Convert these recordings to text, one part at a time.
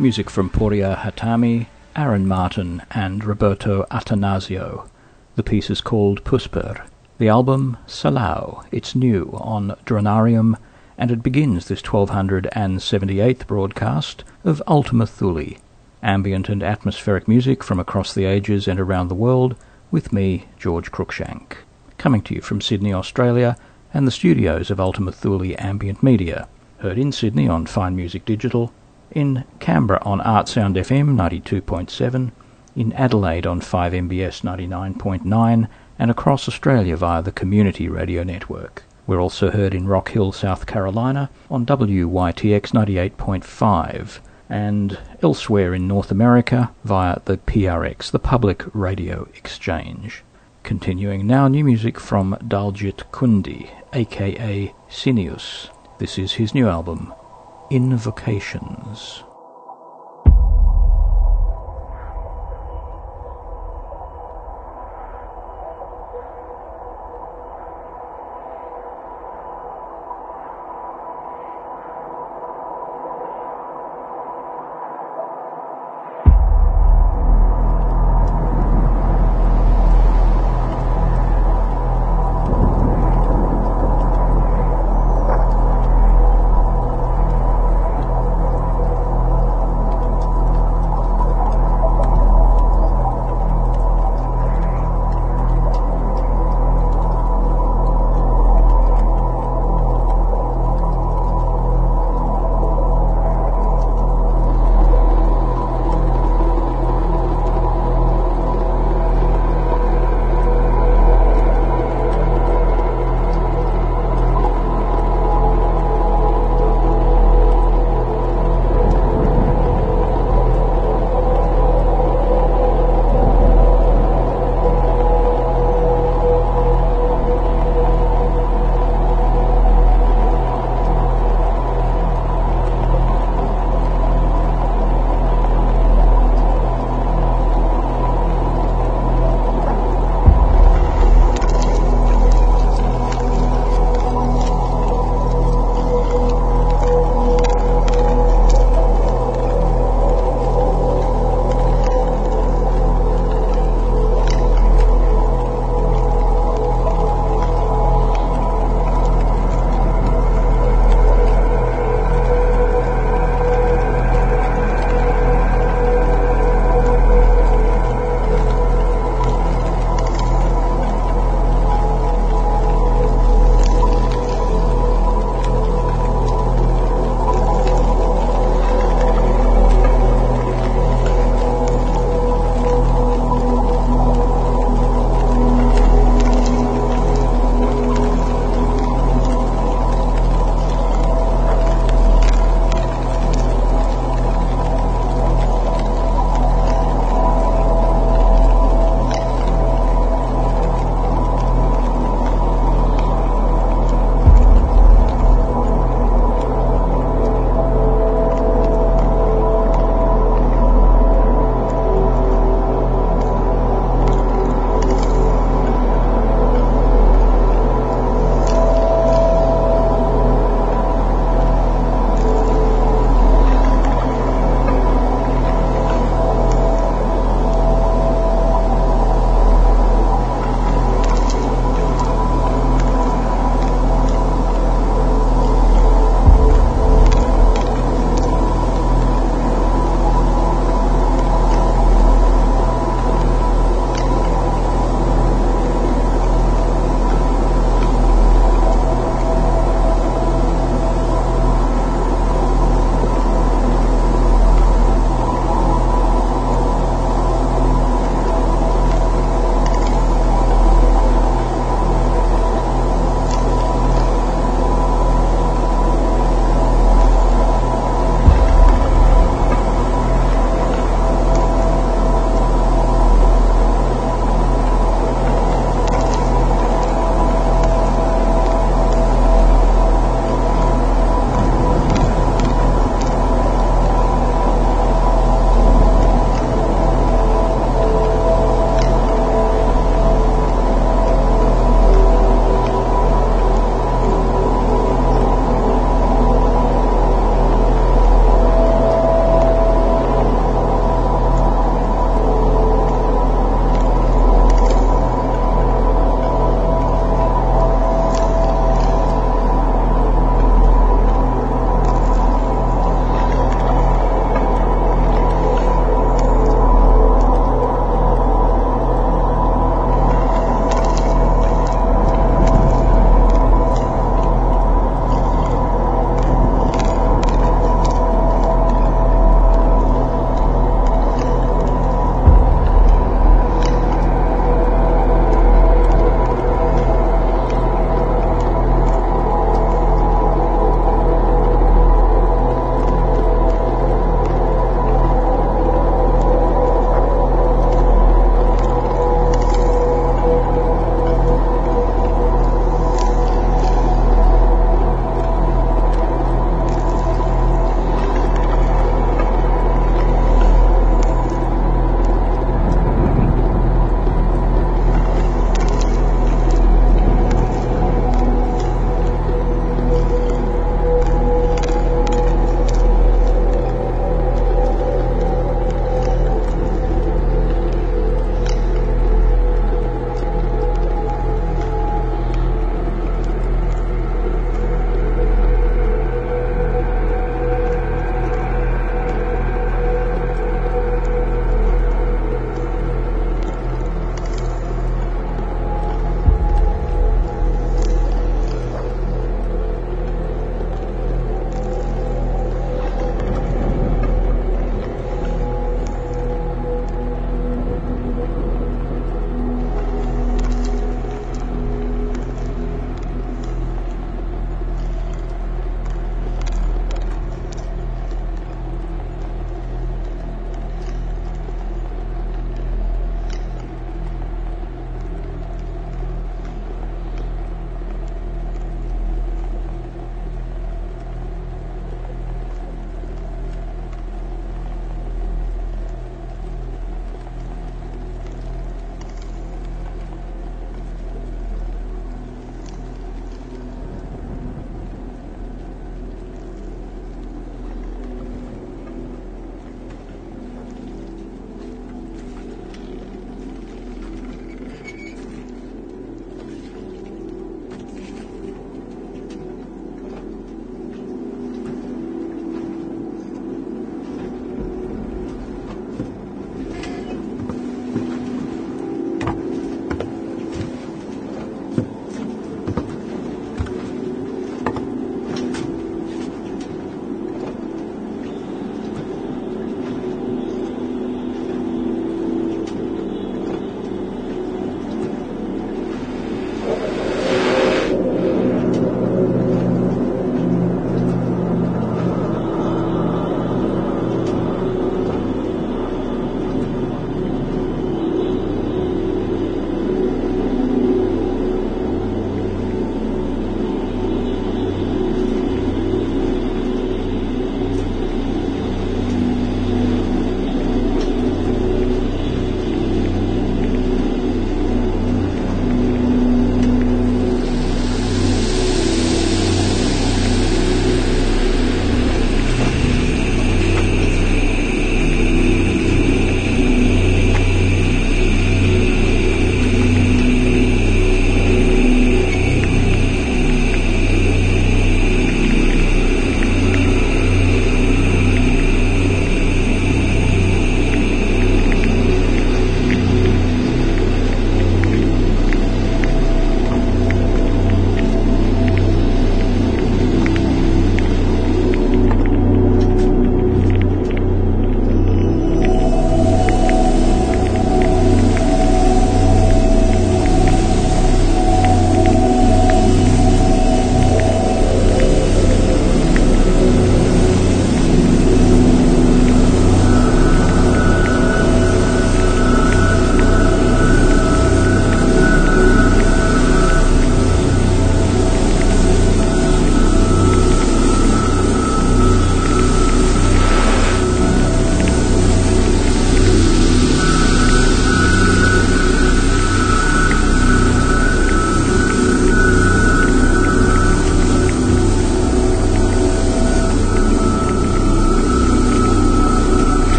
Music from Porya Hatami, Aaron Martin, and Roberto Attanasio. The piece is called Pusper. The album, Salau. It's new on Dronarium, and it begins this 1278th broadcast of Ultima Thule, ambient and atmospheric music from across the ages and around the world, with me, George Cruikshank, coming to you from Sydney, Australia, and the studios of Ultima Thule Ambient Media, heard in Sydney on Fine Music Digital, in Canberra on Artsound FM 92.7, in Adelaide on 5MBS 99.9, and across Australia via the Community Radio Network. We're also heard in Rock Hill, South Carolina on WYTX 98.5 and elsewhere in North America via the PRX, the Public Radio Exchange. Continuing now, new music from Daljit Kundi, aka Cineus. This is his new album, Invocations.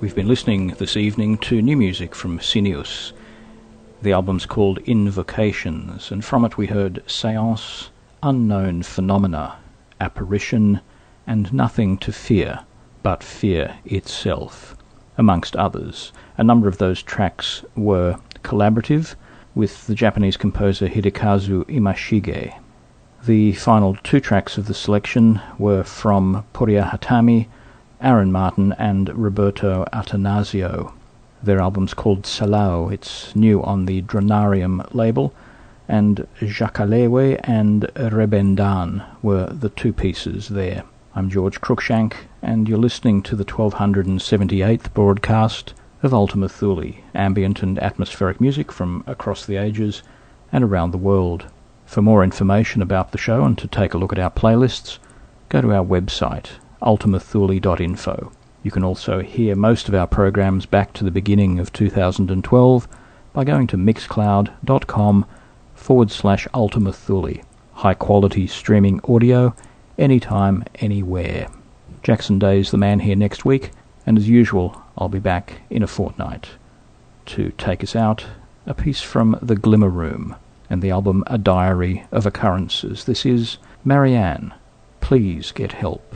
We've been listening this evening to new music from Cineus. The album's called Invocations, and from it we heard Seance, Unknown Phenomena, Apparition, and Nothing to Fear but Fear itself, amongst others. A number of those tracks were collaborative with the Japanese composer Hidekazu Imashige. The final two tracks of the selection were from Porya Hatami, Aaron Martin, and Roberto Attanasio. Their album's called Salao. It's new on the Dronarium label, and Jacalewe and Rebendan were the two pieces there. I'm George Cruikshank, and you're listening to the 1278th broadcast of Ultima Thule, ambient and atmospheric music from across the ages and around the world. For more information about the show and to take a look at our playlists, go to our website, ultimathule.info. You can also hear most of our programs back to the beginning of 2012 by going to mixcloud.com forward slash Ultima Thule. High quality streaming audio, anytime, anywhere. Jackson Day's the man here next week, and as usual, I'll be back in a fortnight. To take us out, a piece from The Glimmer Room and the album A Diary of Occurrences. This is Marianne. Please get help.